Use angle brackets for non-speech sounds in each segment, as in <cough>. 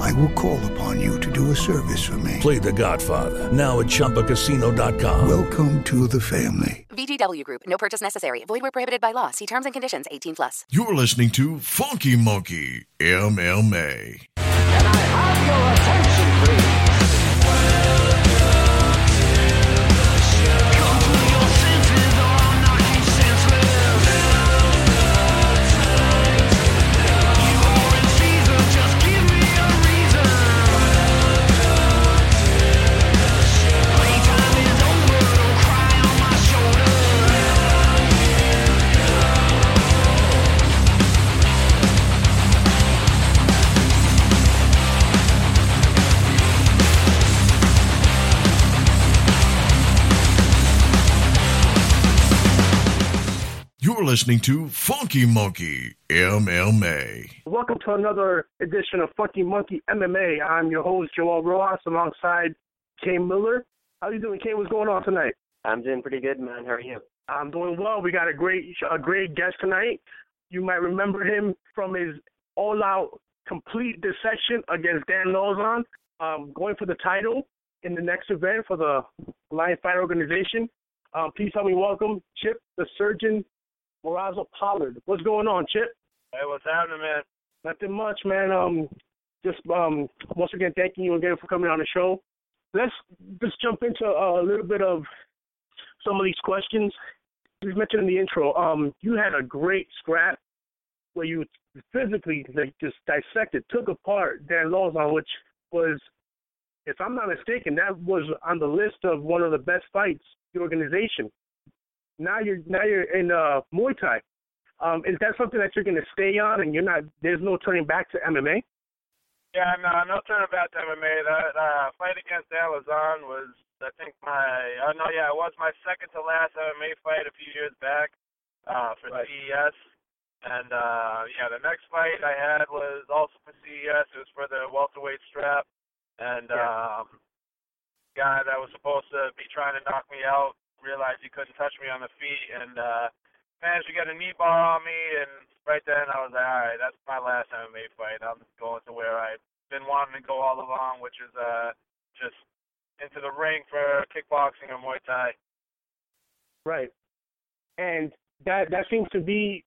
I will call upon you to do a service for me. Play The Godfather now at ChumbaCasino.com. Welcome to the family. VGW Group. No purchase necessary. Void where prohibited by law. See terms and conditions. 18 plus. You're listening to Funky Monkey MMA. Can I have your attention, please? Listening to Funky Monkey MMA. Welcome to another edition of Funky Monkey MMA. I'm your host, Joel Rojas, alongside Kane Miller. How are you doing, Kane? What's going on tonight? I'm doing pretty good, man. How are you? I'm doing well. We got a great, a great guest tonight. You might remember him from his all-out, complete dissection against Dan Lauzon, um, going for the title in the next event for the Lion Fight Organization. Um, please help me welcome Chip, the surgeon, Moraza Pollard. What's going on, Chip? Hey, what's happening, man? Nothing much, man. Um, just um, once again, thanking you again for coming on the show. Let's just jump into a little bit of some of these questions. You mentioned in the intro, um, you had a great scrap where you physically like, just dissected, took apart Dan Lauzon, which was, if I'm not mistaken, that was on the list of one of the best fights the organization. Now you're now you're in uh, Muay Thai. Um, is that something that you're going to stay on, and you're not? There's no turning back to MMA. Yeah, no, no turning back to MMA. That uh, fight against Dan Lauzon was, I think, my. Oh no, yeah, it was my second to last MMA fight a few years back uh, for Right. CES. And uh, yeah, the next fight I had was also for CES. It was for the welterweight strap, and Yeah. um, guy that was supposed to be trying to knock me out realized he couldn't touch me on the feet and uh managed to get a knee bar on me and right then I was like, All right, that's my last MMA fight. I'm going to where I've been wanting to go all along, which is uh just into the ring for kickboxing or Muay Thai. Right. And that that seems to be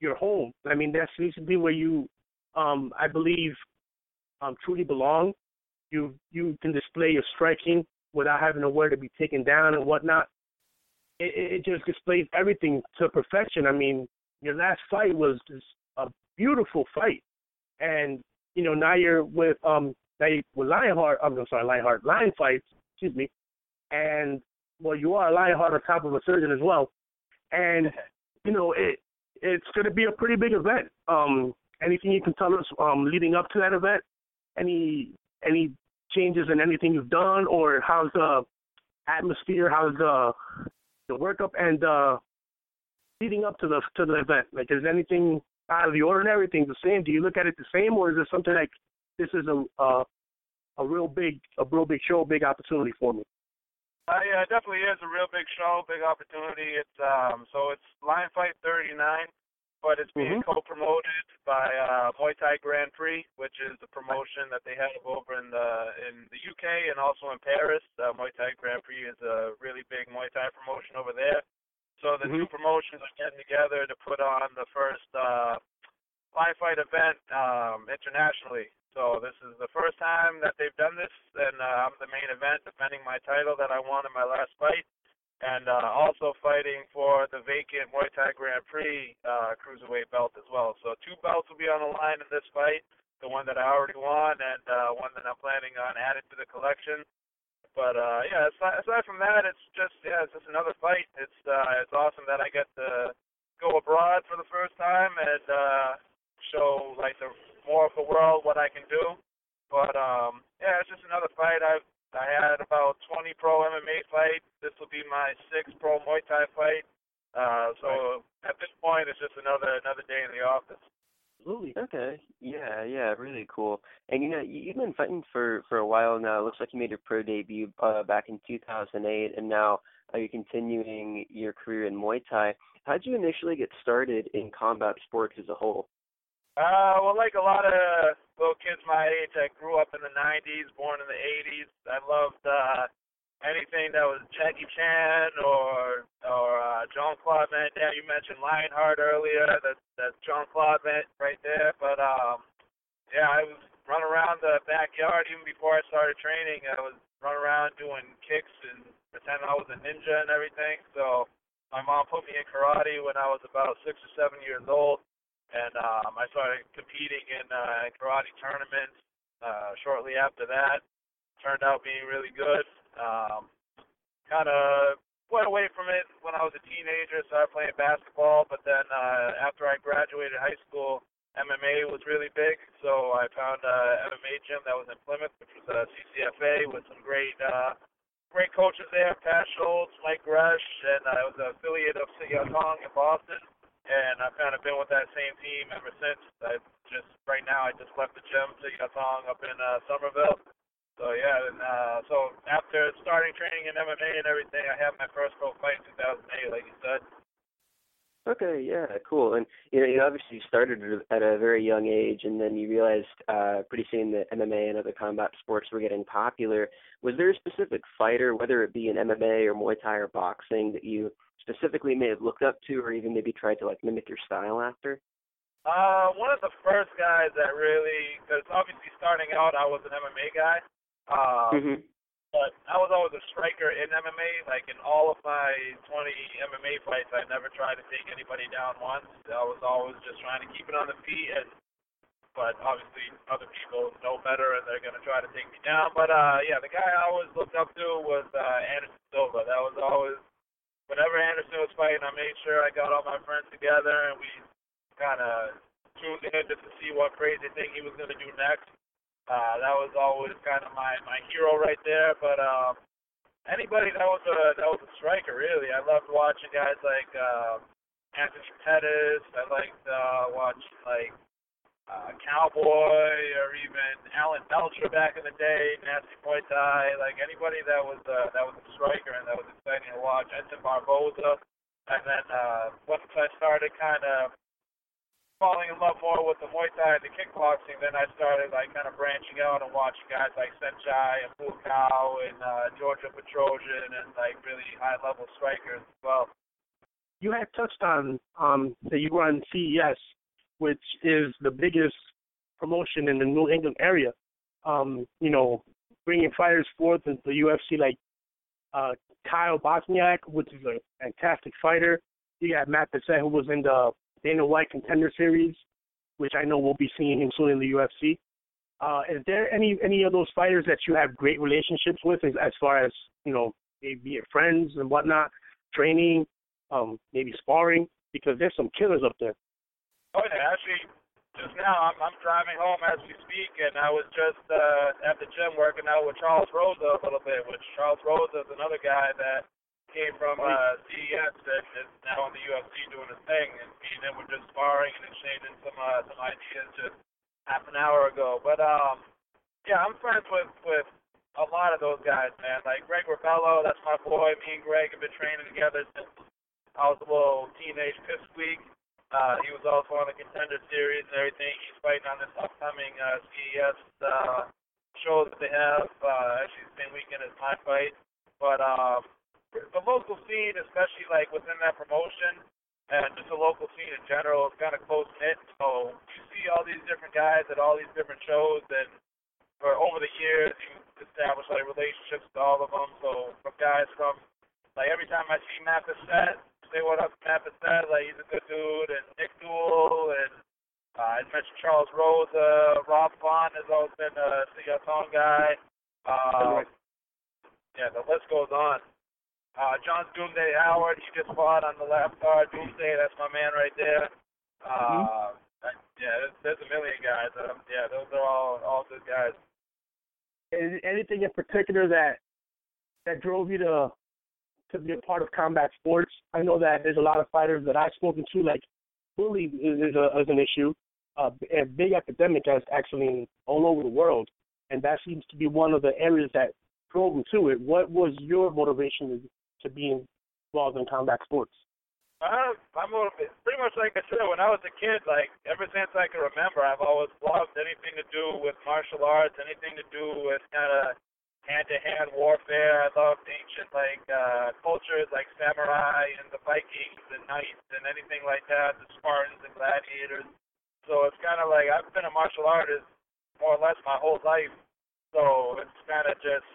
your home. I mean, that seems to be where you, um, I believe, um, truly belong. You you can display your striking without having to worry to be taken down and whatnot. It, it just displays everything to perfection. I mean, your last fight was just a beautiful fight, and you know now you're with um now you with Lionheart. I'm sorry, Lionheart Lion fights. Excuse me, and well, you are a Lionheart on top of a surgeon as well, and you know it it's going to be a pretty big event. Um, anything you can tell us um leading up to that event? Any any changes in anything you've done, or how's the atmosphere? How's the the workup and uh leading up to the to the event? Like, is anything out of the ordinary? Things the same? Do you look at it the same, or is it something like this is a uh, a real big a real big show, big opportunity for me? Uh, yeah, it definitely is a real big show, big opportunity. It's um so it's Lion Fight 39, but it's being Mhm. co-promoted by uh, Muay Thai Grand Prix, which is the promotion that they have over in the in the UK and also in Paris. Uh, Muay Thai Grand Prix is a really big Muay Thai promotion over there. So the two promotions are getting together to put on the first uh, Lion Fight event um, internationally. So this is the first time that they've done this, and uh, I'm the main event, defending my title that I won in my last fight, and uh, also fighting for the vacant Muay Thai Grand Prix uh, cruiserweight belt as well. So two belts will be on the line in this fight: the one that I already won, and uh, one that I'm planning on adding to the collection. But uh, yeah, aside, aside from that, it's just yeah, it's just another fight. It's uh, it's awesome that I get to go abroad for the first time and uh, show like the more of the world what I can do. But um, yeah, it's just another fight. I've I had about 20 pro MMA fights. This will be my sixth pro Muay Thai fight. Uh, so right. at this point, it's just another another day in the office. Absolutely. Okay. Yeah, yeah, really cool. And you know, you've been fighting for for a while now. It looks like you made your pro debut uh, back in 2008, and now uh, you're continuing your career in Muay Thai. How did you initially get started in combat sports as a whole? Uh, well, like a lot of little kids my age, I grew up in the 90s, born in the 80s. I loved uh, anything that was Jackie Chan or or uh, Jean Claude Van Damme. You mentioned Lionheart earlier. That's that's Jean Claude Van right there. But um, yeah, I was running around the backyard even before I started training. I was running around doing kicks and pretending I was a ninja and everything. So my mom put me in karate when I was about six or seven years old, and um, I started competing in uh, karate tournaments. Uh, shortly after that, turned out being really good. Um, kind of went away from it when I was a teenager, started playing basketball, but then uh, after I graduated high school, MMA was really big, so I found a MMA gym that was in Plymouth, which was a CCFA with some great uh, great coaches there, Pat Schultz, Mike Gresh, and I was an affiliate of Sityodtong Tong in Boston, and I've kind of been with that same team ever since. I just right now I just left the gym, Sityodtong Tong up in uh, Somerville, so yeah, and uh, so after starting training in MMA and everything, I had my first pro fight in 2008, like you said. Okay, yeah, cool. And you know, you obviously started at a very young age, and then you realized uh, pretty soon that MMA and other combat sports were getting popular. Was there a specific fighter, whether it be in MMA or Muay Thai or boxing, that you specifically may have looked up to, or even maybe tried to like mimic your style after? Uh, one of the first guys that really, because obviously starting out, I was an MMA guy. Um, mm-hmm. But I was always a striker in MMA. Like in all of my 20 MMA fights, I never tried to take anybody down once. I was always just trying to keep it on the feet. And but obviously other people know better and they're gonna try to take me down. But uh, yeah, the guy I always looked up to was uh, Anderson Silva. That was always whenever Anderson was fighting, I made sure I got all my friends together and we kind of tuned in just to see what crazy thing he was gonna do next. Uh, that was always kind of my my hero right there. But um, anybody that was a that was a striker really. I loved watching guys like um, Anthony Pettis. I liked uh, watching like uh, Cowboy or even Alan Belcher back in the day, Nasty Muay. Like anybody that was uh, that was a striker and that was exciting to watch. Edson Barboza. And then uh, once I started kind of falling in love more with the Muay Thai and the kickboxing, then I started like kind of branching out and watching guys like Saenchai and Buakaw and uh, Giorgio Petrosyan and like really high level strikers as well. You had touched on um, that you run CES, which is the biggest promotion in the New England area. Um, you know, bringing fighters forth into the UFC like uh, Kyle Bochniak, which is a fantastic fighter. You got Matt Bessette, who was in the Dana White Contender Series, which I know we'll be seeing him soon in the UFC. Uh, is there any any of those fighters that you have great relationships with, as, as far as you know, maybe friends and whatnot, training, um, maybe sparring? Because there's some killers up there. Oh yeah, actually, just now I'm I'm driving home as we speak, and I was just uh, at the gym working out with Charles Rosa a little bit. Which Charles Rosa is another guy that came from uh, CES and is now in the UFC doing his thing, and me and him were just sparring and exchanging some uh, some ideas just half an hour ago. But um, yeah, I'm friends with with a lot of those guys, man. Like Greg Rebello, that's my boy. Me and Greg have been training together since I was a little teenage pipsqueak. Uh, he was also on the contender series and everything. He's fighting on this upcoming uh, CES uh, show that they have. Uh, actually, the same weekend as my fight. But um, the local scene, especially like within that promotion, and just the local scene in general, is kind of close knit. So you see all these different guys at all these different shows, and for over the years, you establish like relationships with all of them. So from guys from like every time I see Matt Bessette, say what up Matt like he's a good dude, and Nick Duel, and uh, I mentioned Charles Rosa, Rob Font has always been a Sityodtong guy. Um, yeah, the list goes on. Uh, John Doomsday Howard, he just fought on the left guard. Doomsday, that's my man right there. Mm-hmm. Uh, mm-hmm. yeah, there's, there's a million guys. Um, yeah, those are all all good guys. Is anything in particular that that drove you to to be a part of combat sports? I know that there's a lot of fighters that I've spoken to, like bullying is, a, is an issue, uh, a big epidemic as actually all over the world, and that seems to be one of the areas that drove them to it. What was your motivation to, to be involved in combat sports? Uh, I'm motivated. Pretty much like I said, when I was a kid, like ever since I can remember, I've always loved anything to do with martial arts, anything to do with kind of hand-to-hand warfare. I loved ancient like uh, cultures like samurai and the Vikings and knights and anything like that, the Spartans and gladiators. So it's kind of like I've been a martial artist more or less my whole life. So it's kind of just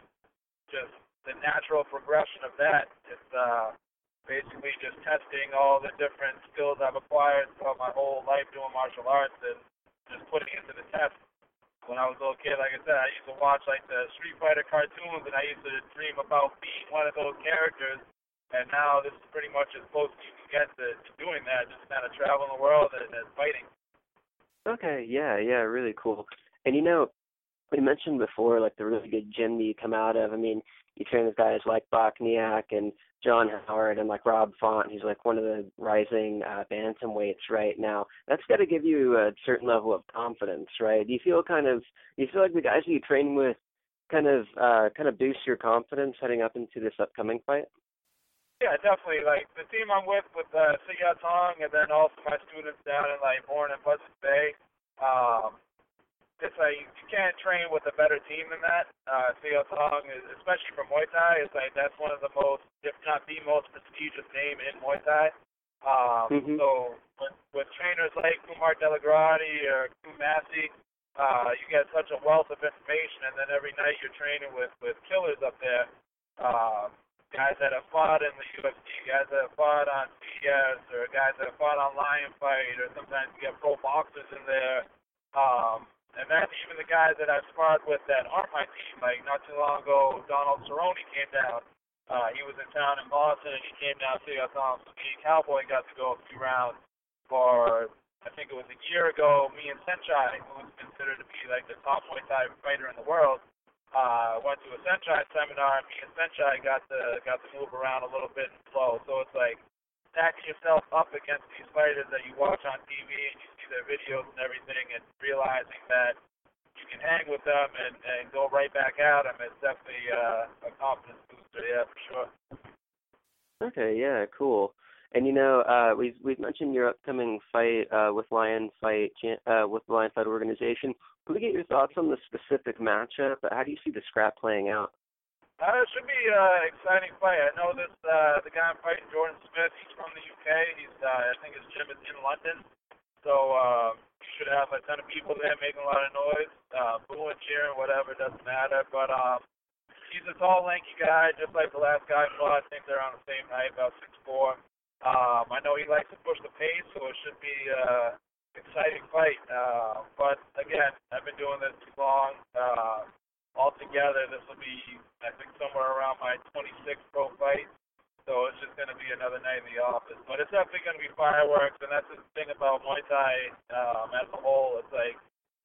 just the natural progression of that. It's uh basically just testing all the different skills I've acquired throughout my whole life doing martial arts and just putting it to the test. When I was a little kid, like I said, I used to watch like the Street Fighter cartoons and I used to dream about being one of those characters. And now this is pretty much as close as you can get to, to doing that, just kind of traveling the world and, and fighting. Okay, yeah, yeah, really cool. And you know, we mentioned before like the really good gym that you come out of. I mean, you train with guys like Bochniak and John Howard and like Rob Font, who's like one of the rising uh, bantamweights right now. That's got to give you a certain level of confidence, right? Do you feel kind of, do you feel like the guys that you train with kind of, uh, kind of boost your confidence heading up into this upcoming fight? Yeah, definitely. Like the team I'm with, with uh, Sityodtong, and then also my students down in like Bourne and Buzzards Bay. Um, it's like you can't train with a better team than that. Uh, Sityodtong, especially for Muay Thai, is like that's one of the most, if not the most prestigious name in Muay Thai. Um, mm-hmm. So with, with trainers like Kumar DellaGrotte or Kumasi, uh, you get such a wealth of information, and then every night you're training with with killers up there. Uh, guys that have fought in the UFC, guys that have fought on CS, or guys that have fought on Lion Fight, or sometimes you get pro boxers in there. Um, and then even the guys that I sparred with that aren't my team, like not too long ago, Donald Cerrone came down. Uh, he was in town in Boston, and he came down to us. Me and Cowboy got to go a few rounds for, I think it was a year ago. Me and Saenchai, who was considered to be like the top Muay Thai fighter in the world, uh, went to a Saenchai seminar. And me and Saenchai got to got to move around a little bit and flow. So it's like stacking yourself up against these fighters that you watch on TV and you their videos and everything, and realizing that you can hang with them and, and go right back at them is definitely uh, a confidence booster. Yeah, for sure. Okay, yeah, cool. And you know, uh, we've we've mentioned your upcoming fight uh, with Lion Fight uh, with the Lion Fight organization. Can we get your thoughts on the specific matchup? How do you see the scrap playing out? Uh, it should be an uh, exciting fight. I know this uh, the guy I'm fighting, Jordan Smith. He's from the UK. He's uh, I think his gym is in London. So uh, you should have a ton of people there making a lot of noise, uh, booing, cheering, whatever, doesn't matter. But um, he's a tall, lanky guy, just like the last guy fought. I think they're on the same height, about six four. Um, I know he likes to push the pace, so it should be uh, exciting fight. Uh, but again, I've been doing this too long. Uh, altogether, this will be, I think, somewhere around my 26th pro fight. So it's just going to be another night in the office. But it's definitely going to be fireworks, and that's the thing about Muay Thai um, as a whole. It's like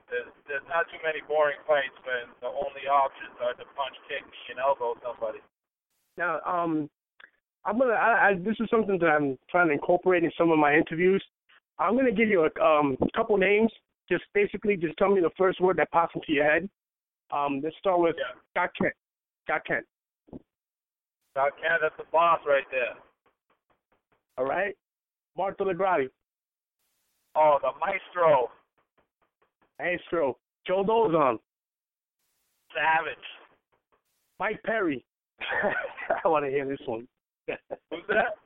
there's, there's not too many boring fights when the only options are to punch, kick, and elbow somebody. Now, um, I'm gonna. I, I, this is something that I'm trying to incorporate in some of my interviews. I'm gonna give you a um, couple names. Just basically, just tell me the first word that pops into your head. Um, let's start with yeah. Scott Kent. Scott Kent. Scott Kent, that's the boss right there. All right. Mark DellaGrotte. Oh, the maestro. Maestro. Joe Lauzon. Savage. Mike Perry. <laughs> I want to hear this one. <laughs> Who's that?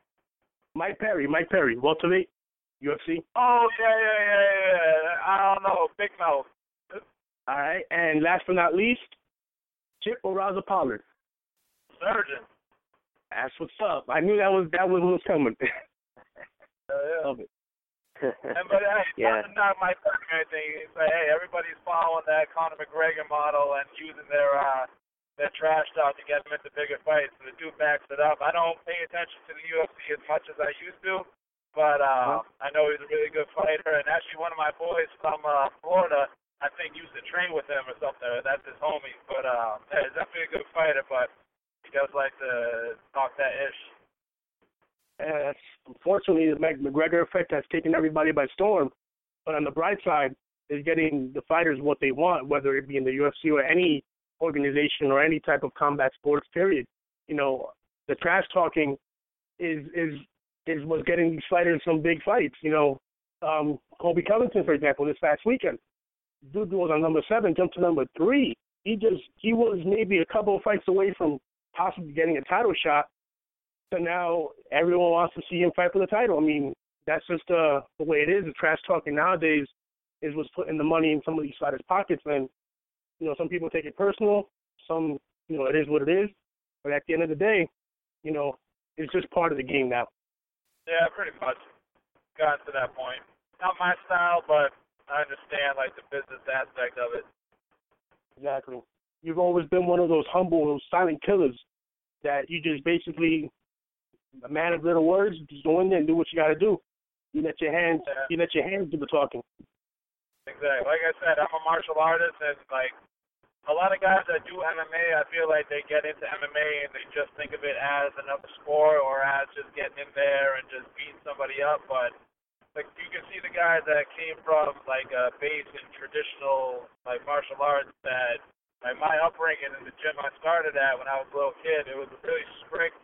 Mike Perry. Mike Perry. Welterweight. UFC. Oh yeah, yeah, yeah, yeah. I don't know. Big mouth. All right. And last but not least, Chip Raza Pollard. Surgeon. That's what's up. I knew that was that was what was coming. <laughs> Uh, yeah. Love it. <laughs> and but hey, yeah. not, not my thing or anything. It's like, hey, everybody's following that Conor McGregor model and using their uh their trash talk to get them into bigger fights. And the dude backs it up. I don't pay attention to the UFC as much as I used to, but uh, uh-huh. I know he's a really good fighter. And actually, one of my boys from uh, Florida, I think used to train with him or something. That's his homie. But um, yeah, he's definitely a good fighter, but he does like to talk that ish. That's unfortunately the McGregor effect has taken everybody by storm. But on the bright side, is getting the fighters what they want, whether it be in the UFC or any organization or any type of combat sports. Period. You know, the trash talking is is is what's getting these fighters some big fights. You know, um, Colby Covington, for example, this past weekend, dude was on number seven, jumped to number three. He just he was maybe a couple of fights away from possibly getting a title shot. So now everyone wants to see him fight for the title. I mean, that's just uh, the way it is. The trash talking nowadays is what's putting the money in some of these fighters' pockets. And you know, some people take it personal. Some, you know, it is what it is. But at the end of the day, you know, it's just part of the game now. Yeah, pretty much. Got to that point. Not my style, but I understand like the business aspect of it. Exactly. You've always been one of those humble, those silent killers that you just basically a man of little words, just go in there and do what you got to do. You let your hands, you let your hands do the talking. Exactly. Like I said, I'm a martial artist, and like a lot of guys that do MMA, I feel like they get into MMA and they just think of it as another sport or as just getting in there and just beating somebody up. But like you can see the guys that came from like a base in traditional like martial arts that like my upbringing in the gym I started at when I was a little kid, it was a really strict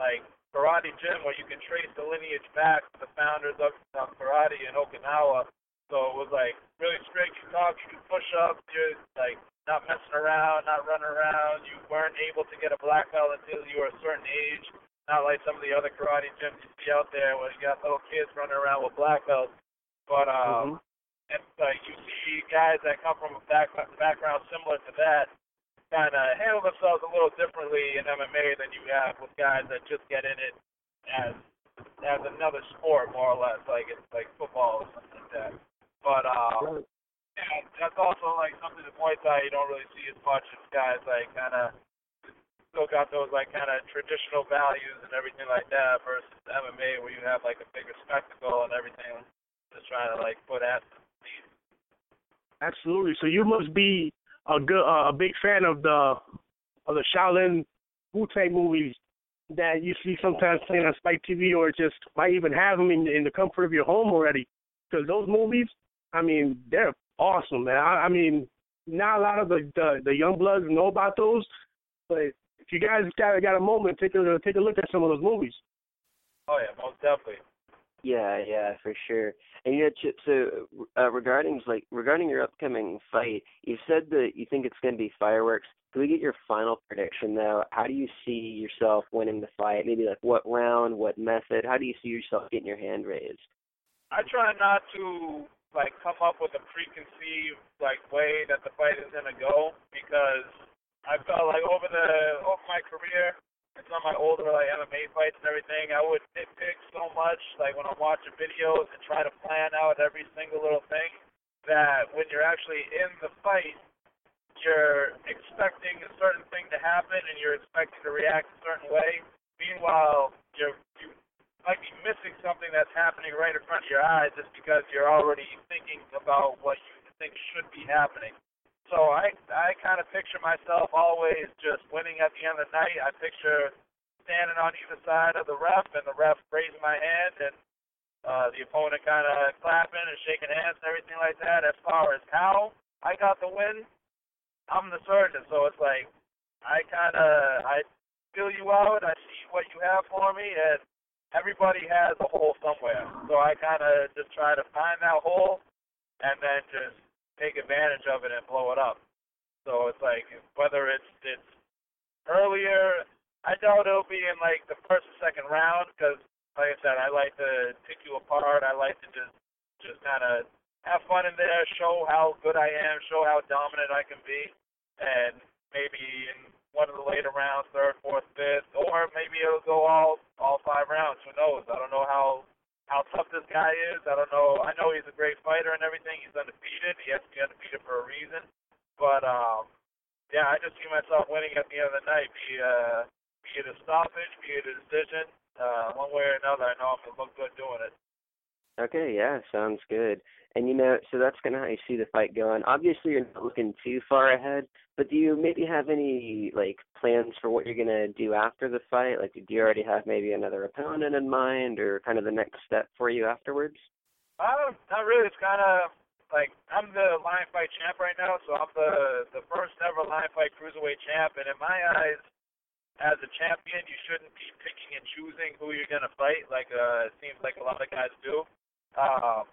like karate gym where you can trace the lineage back to the founders of, of karate in Okinawa. So it was like really strict. You talk, you can push up, you're like not messing around, not running around. You weren't able to get a black belt until you were a certain age. Not like some of the other karate gyms you see out there where you got little kids running around with black belts. But um, mm-hmm. And like you see guys that come from a back, background similar to that, kind of handle themselves a little differently in MMA than you have with guys that just get in it as as another sport, more or less, like it's like football or something like that. But uh, yeah, that's also like something in Muay Thai you don't really see as much as guys like kind of still got those like kind of traditional values and everything like that versus MMA where you have like a bigger spectacle and everything just trying to like put at Absolutely. So you must be a good uh, a big fan of the of the Shaolin Wu Tang movies that you see sometimes playing on Spike TV or just might even have them in, in the comfort of your home already. Because those movies, I mean, they're awesome, man. I, I mean, not a lot of the, the the young bloods know about those, but if you guys got got a moment, take a take a look at some of those movies. Oh yeah, most definitely. Yeah, yeah, for sure. And know, Chip, so uh, regarding like regarding your upcoming fight, you said that you think it's going to be fireworks. Can we get your final prediction though? How do you see yourself winning the fight? Maybe like what round, what method? How do you see yourself getting your hand raised? I try not to like come up with a preconceived like way that the fight is gonna go because I felt like over the over my career and some my older like MMA fights and everything, I would nitpick so much like when I'm watching videos and try to plan out every single little thing that when you're actually in the fight you're expecting a certain thing to happen and you're expecting to react a certain way. Meanwhile, you're you might be missing something that's happening right in front of your eyes just because you're already thinking about what you think should be happening. So I I kind of picture myself always just winning at the end of the night. I picture standing on either side of the ref and the ref raising my hand and uh, the opponent kind of clapping and shaking hands and everything like that. As far as how I got the win, I'm the surgeon, so it's like I kind of I fill you out. I see what you have for me, and everybody has a hole somewhere. So I kind of just try to find that hole and then just take advantage of it and blow it up. So it's like whether it's it's earlier, I doubt it'll be in like the first or second round because, like I said, I like to pick you apart. I like to just just kind of have fun in there, show how good I am, show how dominant I can be, and maybe in one of the later rounds, third, fourth, fifth, or maybe it'll go all all five rounds. Who knows? I don't know how how tough this guy is. I don't know. I know he's a great fighter and everything. He's undefeated. He has to be undefeated for a reason. But um, yeah, I just see myself winning at the end of the night. Be uh, be it a stoppage, be it a decision, uh, one way or another. I know I'm gonna look good doing it. Okay, yeah, sounds good. And you know, so that's kind of how you see the fight going. Obviously, you're not looking too far ahead, but do you maybe have any like plans for what you're gonna do after the fight? Like, do you already have maybe another opponent in mind, or kind of the next step for you afterwards? Um, not really. It's kind of like I'm the lion fight champ right now, so I'm the the first ever lion fight cruiserweight champ, and in my eyes, as a champion, you shouldn't be picking and choosing who you're gonna fight. Like uh, it seems like a lot of guys do. Um,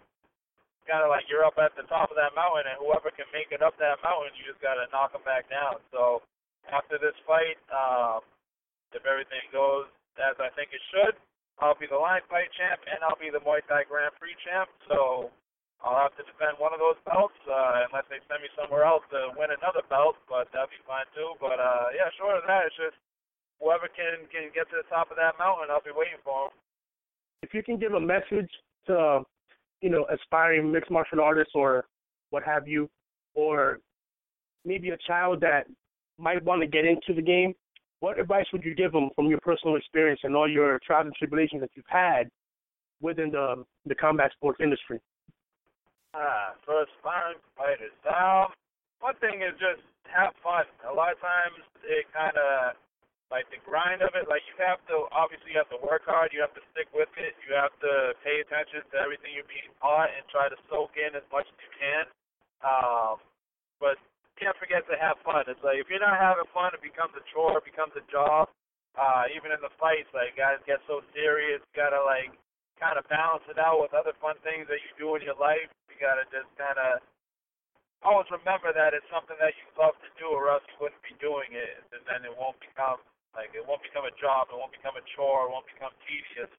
kind of like you're up at the top of that mountain, and whoever can make it up that mountain, you just gotta knock them back down. So after this fight, um, if everything goes as I think it should, I'll be the lion fight champ, and I'll be the Muay Thai Grand Prix champ. So I'll have to defend one of those belts, uh, unless they send me somewhere else to win another belt, but that'd be fine too. But uh, yeah, short of that, it's just whoever can can get to the top of that mountain, I'll be waiting for them. If you can give a message to, you know, aspiring mixed martial artists or what have you, or maybe a child that might want to get into the game, what advice would you give them from your personal experience and all your trials and tribulations that you've had within the the combat sports industry? Ah, for aspiring fighters, um, one thing is just have fun. A lot of times it kind of like the grind of it. Like you have to obviously you have to work hard. You have to stick with it. You have to pay attention to everything you're being taught and try to soak in as much as you can. Um, but can't forget to have fun. It's like if you're not having fun, it becomes a chore. It becomes a job. Uh, even in the fights, like guys get so serious. You gotta like kind of balance it out with other fun things that you do in your life. You gotta just kind of always remember that it's something that you love to do, or else you wouldn't be doing it, and then it won't become like it won't become a job, it won't become a chore, it won't become tedious.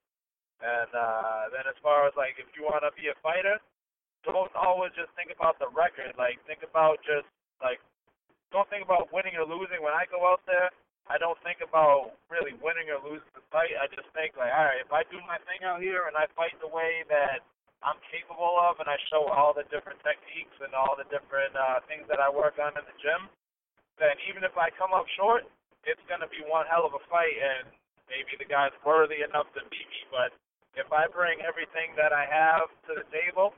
And uh then as far as like if you want to be a fighter, don't always just think about the record. Like think about just like don't think about winning or losing. When I go out there, I don't think about really winning or losing the fight. I just think like, all right, if I do my thing out here and I fight the way that I'm capable of, and I show all the different techniques and all the different uh, things that I work on in the gym, then even if I come up short, it's going to be one hell of a fight, and maybe the guy's worthy enough to beat me. But if I bring everything that I have to the table,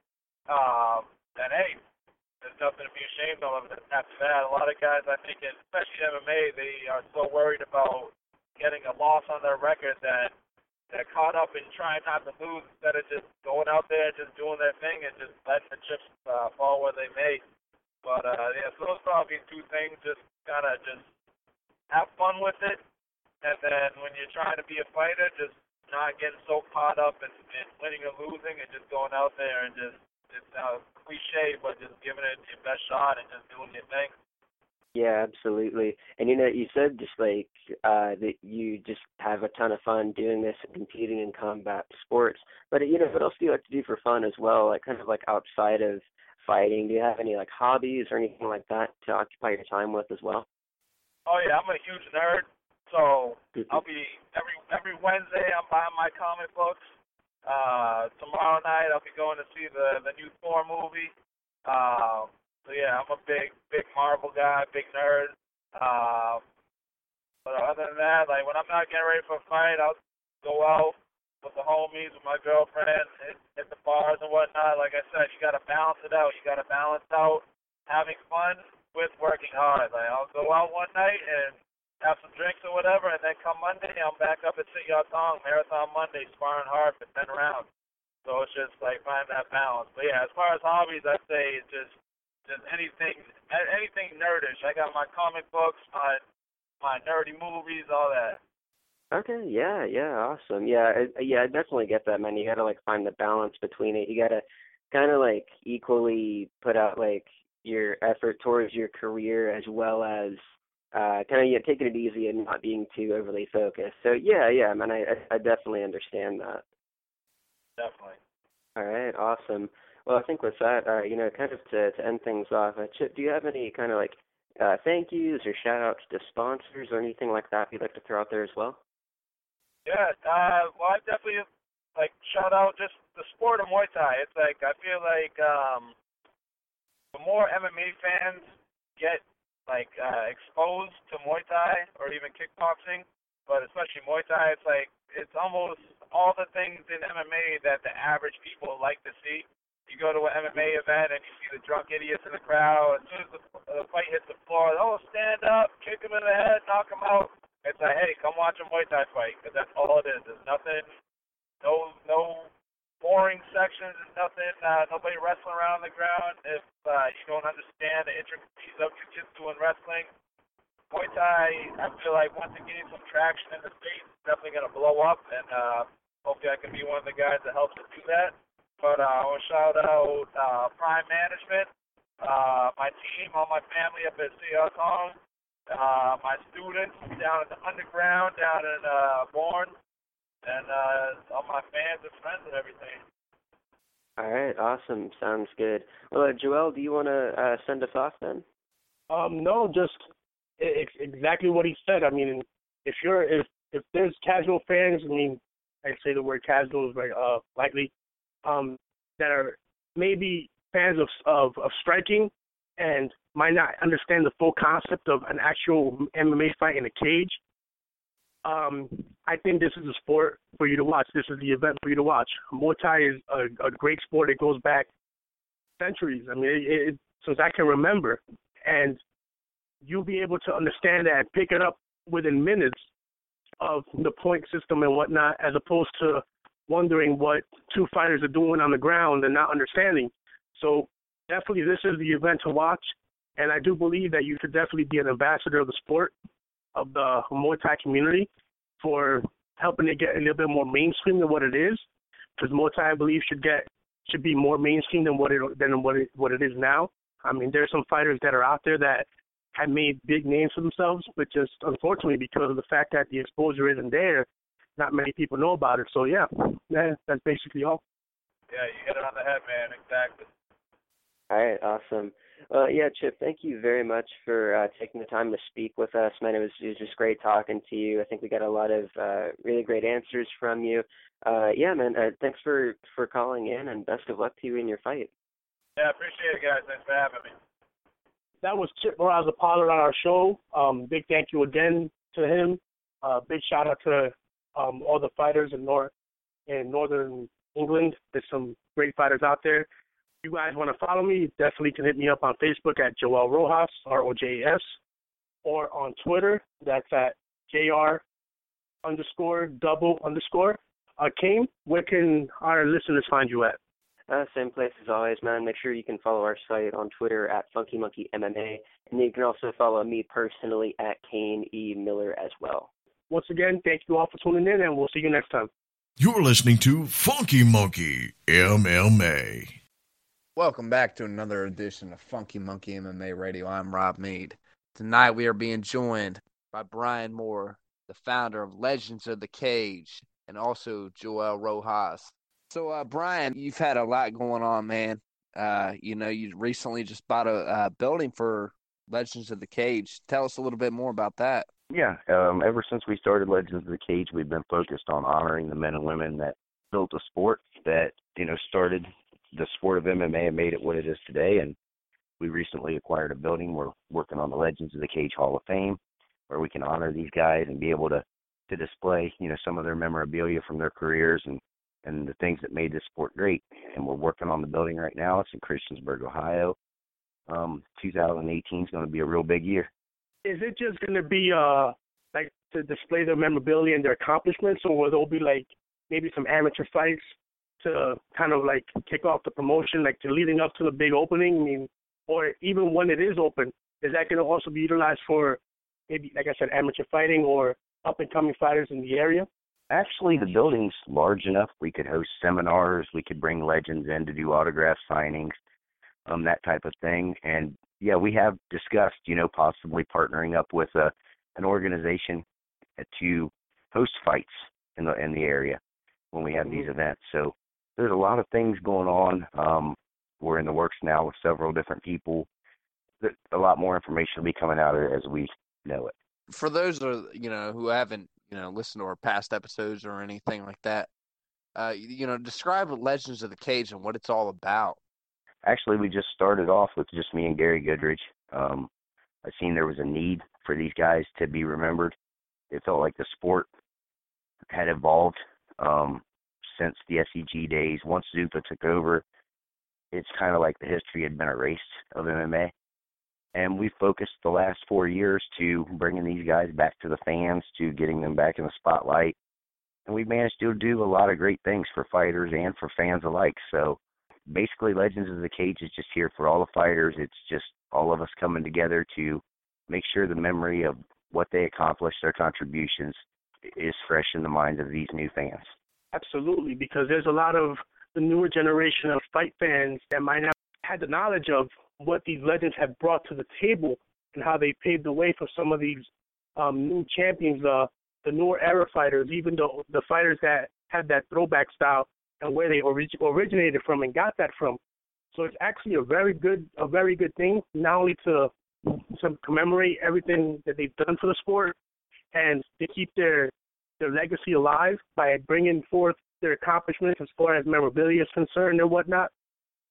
um, then hey, there's nothing to be ashamed of after that. A lot of guys, I think, especially MMA, they are so worried about getting a loss on their record that they're caught up in trying not to lose instead of just going out there, just doing their thing, and just letting the chips uh, fall where they may. But uh, yeah, so those probably two things. Just kind of just have fun with it, and then when you're trying to be a fighter, just not getting so caught up in, in winning or losing, and just going out there and just it's uh, cliche, but just giving it your best shot and just doing your thing. Yeah, absolutely. And you know, you said just like uh that you just have a ton of fun doing this and competing in combat sports. But you know, what else do you like to do for fun as well? Like kind of like outside of fighting, do you have any like hobbies or anything like that to occupy your time with as well? Oh yeah, I'm a huge nerd. So I'll be every every Wednesday. I'm buying my comic books. Uh, tomorrow night I'll be going to see the the new Thor movie. Uh, so yeah, I'm a big big Marvel guy, big nerd. Uh, but other than that, like when I'm not getting ready for a fight, I'll go out with the homies, with my girlfriend, hit, hit the bars and whatnot. Like I said, you got to balance it out. You got to balance out having fun with working hard. Like I'll go out one night and have some drinks or whatever, and then come Monday, I'm back up at Sityodtong, Marathon Monday, sparring hard for 10 rounds. So it's just like find that balance. But yeah, as far as hobbies, I'd say it's just just anything anything nerdish. I got my comic books, my my nerdy movies, all that. Okay, yeah, yeah, awesome. Yeah, I, yeah, I definitely get that, man. You got to like find the balance between it. You got to kind of like equally put out like your effort towards your career as well as uh kind of yeah, taking it easy and not being too overly focused. So yeah, yeah, man, I I definitely understand that. Definitely. All right, awesome. Well, I think with that, uh, you know, kind of to to end things off, uh, Chip, do you have any kind of like uh thank yous or shout outs to sponsors or anything like that you'd like to throw out there as well? Yeah, uh well I definitely like shout out just the sport of Muay Thai. It's like I feel like um the more MMA fans get like uh, exposed to Muay Thai or even kickboxing, but especially Muay Thai, it's like it's almost all the things in MMA that the average people like to see. You go to an MMA event and you see the drunk idiots in the crowd. As soon as the, the fight hits the floor, oh, stand up, kick him in the head, knock him out. It's like, hey, come watch a Muay Thai fight, because that's all it is. There's nothing, no, no boring sections. There's nothing, uh, nobody wrestling around the ground. If uh, you don't understand the intricacies of jiu-jitsu and wrestling, Muay Thai, I feel like once it gains some traction in the States, it's definitely going to blow up, and uh, hopefully I can be one of the guys that helps to do that. But uh, I want to shout out uh, Prime Management, uh, my team, all my family up at CR Kong, uh, my students down at the underground, down in uh, Bourne, and uh, all my fans and friends and everything. All right, awesome. Sounds good. Well, uh, Joel, do you want to uh, send us off then? Um, no, just it's exactly what he said. I mean, if you're if if there's casual fans, I mean, I say the word casual is very uh likely, um, that are maybe fans of of of striking and might not understand the full concept of an actual MMA fight in a cage. Um, I think this is a sport for you to watch. This is the event for you to watch. Muay Thai is a, a great sport. It goes back centuries. I mean, it, it, since I can remember, and you'll be able to understand that pick it up within minutes of the point system and whatnot, as opposed to wondering what two fighters are doing on the ground and not understanding. So definitely, this is the event to watch, and I do believe that you could definitely be an ambassador of the sport, of the Muay Thai community, for helping it get a little bit more mainstream than what it is. Because Muay Thai, I believe, should get should be more mainstream than what it than what it what it is now. I mean, there's some fighters that are out there that have made big names for themselves, but just unfortunately because of the fact that the exposure isn't there, not many people know about it. So yeah, that, that's basically all. Yeah, you hit it on the head, man. Exactly. All right, awesome. Uh, yeah, Chip, thank you very much for uh, taking the time to speak with us, man. It was, it was just great talking to you. I think we got a lot of uh, really great answers from you. Uh, yeah, man. Uh, thanks for for calling in, and best of luck to you in your fight. Yeah, appreciate it, guys. Thanks for having me that was Chip Morales Pollard on our show. Um, big thank you again to him. Uh, big shout out to um, all the fighters in North in Northern England. There's some great fighters out there. If you guys want to follow me, definitely can hit me up on Facebook at Joel Rojas, R O J A S, or on Twitter. That's at JR underscore double underscore. Uh, Kane, where can our listeners find you at? Uh, same place as always, man. Make sure you can follow our site on Twitter at Funky Monkey MMA, and you can also follow me personally at Kane E Miller as well. Once again, thank you all for tuning in, and we'll see you next time. You're listening to Funky Monkey MMA. Welcome back to another edition of Funky Monkey MMA Radio. I'm Rob Mead. Tonight we are being joined by Brian Moore, the founder of Legends of the Cage, and also Joel Rojas, so, uh, Brian, you've had a lot going on, man. Uh, you know, you recently just bought a, a building for Legends of the Cage. Tell us a little bit more about that. Yeah, um, ever since we started Legends of the Cage, we've been focused on honoring the men and women that built a sport that you know started the sport of MMA made it what it is today. And we recently acquired a building. We're working on the Legends of the Cage Hall of Fame, where we can honor these guys and be able to to display you know some of their memorabilia from their careers and and the things that made this sport great. And we're working on the building right now. It's in Christiansburg, Ohio. Um, 2018 is going to be a real big year. Is it just going to be uh like to display their memorabilia and their accomplishments, or will there be like maybe some amateur fights to kind of like kick off the promotion, like to leading up to the big opening? I mean, or even when it is open, is that going to also be utilized for maybe, like I said, amateur fighting or up and coming fighters in the area? Actually, the building's large enough. We could host seminars. We could bring legends in to do autograph signings, um, that type of thing. And yeah, we have discussed, you know, possibly partnering up with a an organization to host fights in the in the area when we have these mm-hmm. events. So there's a lot of things going on. Um, we're in the works now with several different people. A lot more information will be coming out as we know it. For those you know who haven't you know, listen to our past episodes or anything like that. Uh, you know, describe Legends of the Cage and what it's all about. Actually, we just started off with just me and Gary Goodridge. Um, I seen there was a need for these guys to be remembered. It felt like the sport had evolved Um, since the SEG days, once Zuffa took over, it's kind of like the history had been erased of MMA. And we focused the last four years to bringing these guys back to the fans, to getting them back in the spotlight. And we've managed to do a lot of great things for fighters and for fans alike. So basically, Legends of the Cage is just here for all the fighters. It's just all of us coming together to make sure the memory of what they accomplished, their contributions, is fresh in the minds of these new fans. Absolutely, because there's a lot of the newer generation of fight fans that might not have had the knowledge of what these legends have brought to the table and how they paved the way for some of these um, new champions, uh, the newer era fighters, even the the fighters that had that throwback style and where they orig- originated from and got that from. So it's actually a very good a very good thing, not only to to commemorate everything that they've done for the sport and to keep their their legacy alive by bringing forth their accomplishments as far as memorabilia is concerned and whatnot,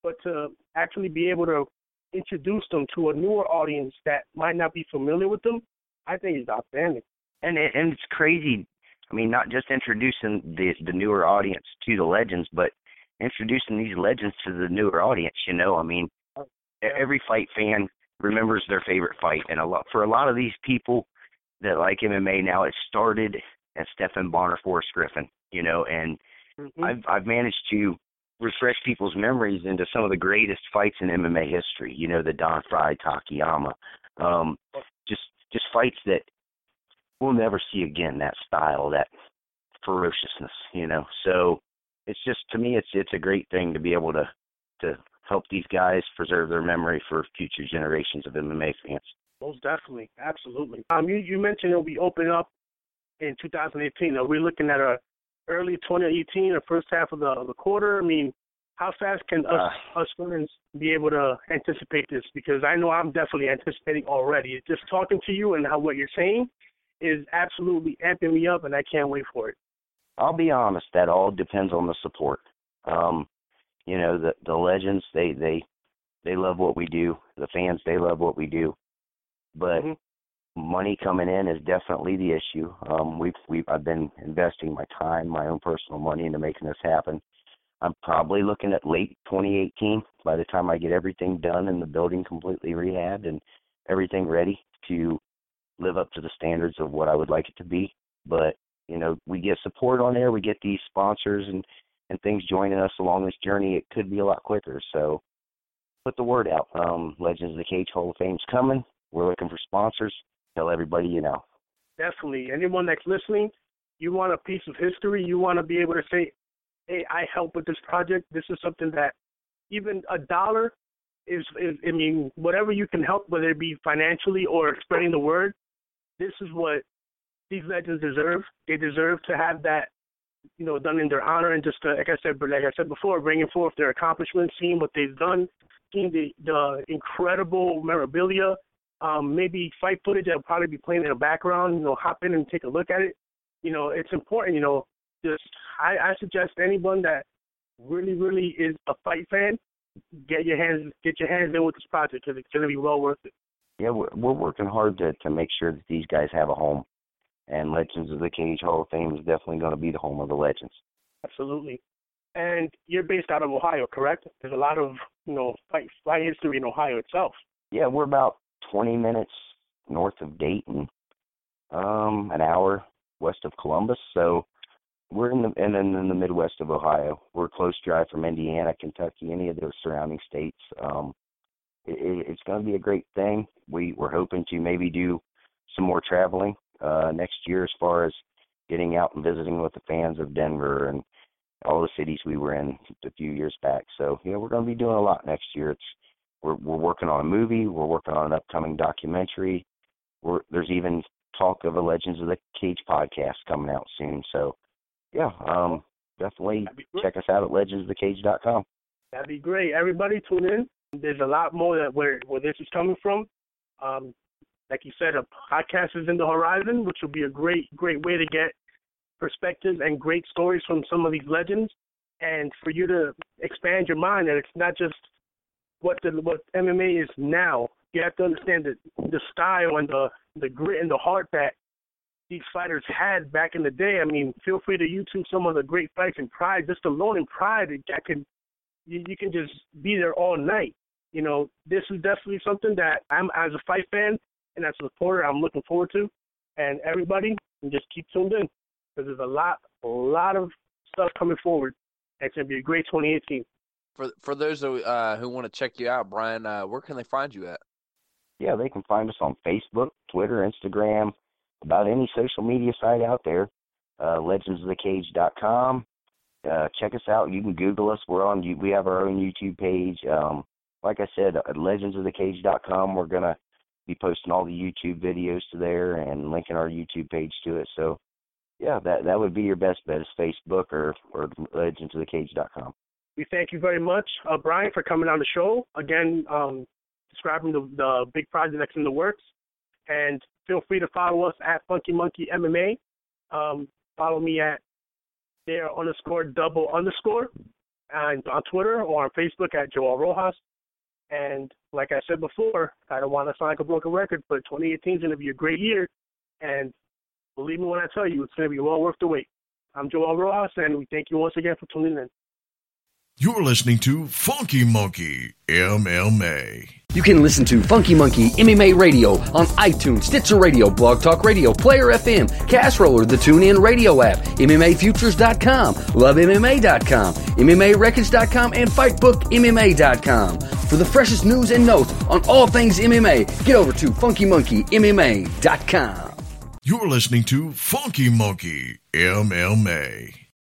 but to actually be able to introduce them to a newer audience that might not be familiar with them, I think is outstanding. And it, and it's crazy. I mean, not just introducing the the newer audience to the legends, but introducing these legends to the newer audience. You know, I mean, oh, every fight fan remembers their favorite fight, and a lot for a lot of these people that like MMA now, it started at Stephan Bonnar, Forrest Griffin. You know, and mm-hmm. I've I've managed to refresh people's memories into some of the greatest fights in MMA history. You know, the Don Frye Takayama, um, just just fights that we'll never see again. That style, that ferociousness. You know, so it's just to me, it's it's a great thing to be able to to help these guys preserve their memory for future generations of MMA fans. Most definitely, absolutely. Um, you you mentioned it'll be open up in 2018. Are we looking at a early 2018 or first half of the of the quarter? I mean, how fast can us uh, us fans be able to anticipate this? Because I know I'm definitely anticipating already. Just talking to you and how what you're saying is absolutely amping me up, and I can't wait for it. I'll be honest. That all depends on the support. Um, you know, the the legends they they they love what we do. The fans they love what we do, but mm-hmm money coming in is definitely the issue. Um, we've we've I've been investing my time, my own personal money into making this happen. I'm probably looking at late 2018 by the time I get everything done and the building completely rehabbed and everything ready to live up to the standards of what I would like it to be. But you know, we get support on there, we get these sponsors and and things joining us along this journey. It could be a lot quicker. So put the word out. Um, Legends of the Cage Hall of Fame's coming. We're looking for sponsors tell everybody you know. Definitely. Anyone that's listening, you want a piece of history, you want to be able to say, hey, I help with this project. This is something that even a dollar is, is I mean, whatever you can help, whether it be financially or spreading the word, this is what these legends deserve. They deserve to have that, you know, done in their honor and just to, like I said, like I said before, bringing forth their accomplishments, seeing what they've done, seeing the the incredible memorabilia um, maybe fight footage that'll probably be playing in the background. You know, hop in and take a look at it. You know, it's important. You know, just I, I suggest anyone that really, really is a fight fan, get your hands get your hands in with this project because it's going to be well worth it. Yeah, we're, we're working hard to to make sure that these guys have a home, and Legends of the Cage Hall of Fame is definitely going to be the home of the legends. Absolutely. And you're based out of Ohio, correct? There's a lot of you know fight fight history in Ohio itself. Yeah, we're about 20 minutes north of Dayton, um, an hour west of Columbus. So we're in the and then in the Midwest of Ohio. We're close drive from Indiana, Kentucky, any of those surrounding states. Um, it, it's going to be a great thing. We we're hoping to maybe do some more traveling uh, next year as far as getting out and visiting with the fans of Denver and all the cities we were in a few years back. So yeah, we're going to be doing a lot next year. It's we're we're working on a movie. We're working on an upcoming documentary. We're, there's even talk of a Legends of the Cage podcast coming out soon. So, yeah, um, definitely check us out at legendsofthecage.com. That'd be great. Everybody tune in. There's a lot more that where where this is coming from. Um, like you said, a podcast is in the horizon, which will be a great great way to get perspectives and great stories from some of these legends, and for you to expand your mind that it's not just what the what MMA is now. You have to understand the the style and the the grit and the heart that these fighters had back in the day. I mean, feel free to YouTube some of the great fights in Pride. Just alone in Pride, that can you, you can just be there all night. You know, this is definitely something that I'm as a fight fan and as a supporter, I'm looking forward to. And everybody, just keep tuned in because there's a lot, a lot of stuff coming forward. It's gonna be a great 2018. For for those who, uh, who want to check you out, Brian, uh, where can they find you at? Yeah, they can find us on Facebook, Twitter, Instagram, about any social media site out there. Uh, legendsofthecage.com. Uh, check us out. You can Google us. We're on. We have our own YouTube page. Um, like I said, at legendsofthecage.com, we're gonna be posting all the YouTube videos to there and linking our YouTube page to it. So, yeah, that that would be your best bet is Facebook or or legendsofthecage.com. We thank you very much, uh, Brian, for coming on the show again, um, describing the the big project that's in the works. And feel free to follow us at Funky Monkey MMA. Um, follow me at there underscore double underscore and on Twitter or on Facebook at Joel Rojas. And like I said before, I don't want to sound like a broken record, but 2018 is going to be a great year. And believe me when I tell you, it's going to be well worth the wait. I'm Joel Rojas, and we thank you once again for tuning in. You're listening to Funky Monkey MMA. You can listen to Funky Monkey MMA Radio on iTunes, Stitcher Radio, Blog Talk Radio, Player FM, Castroller, the TuneIn Radio app, MMAFutures.com, LoveMMA.com, MMARecords.com, and FightBookMMA.com. For the freshest news and notes on all things MMA, get over to FunkyMonkeyMMA.com. You're listening to Funky Monkey MMA.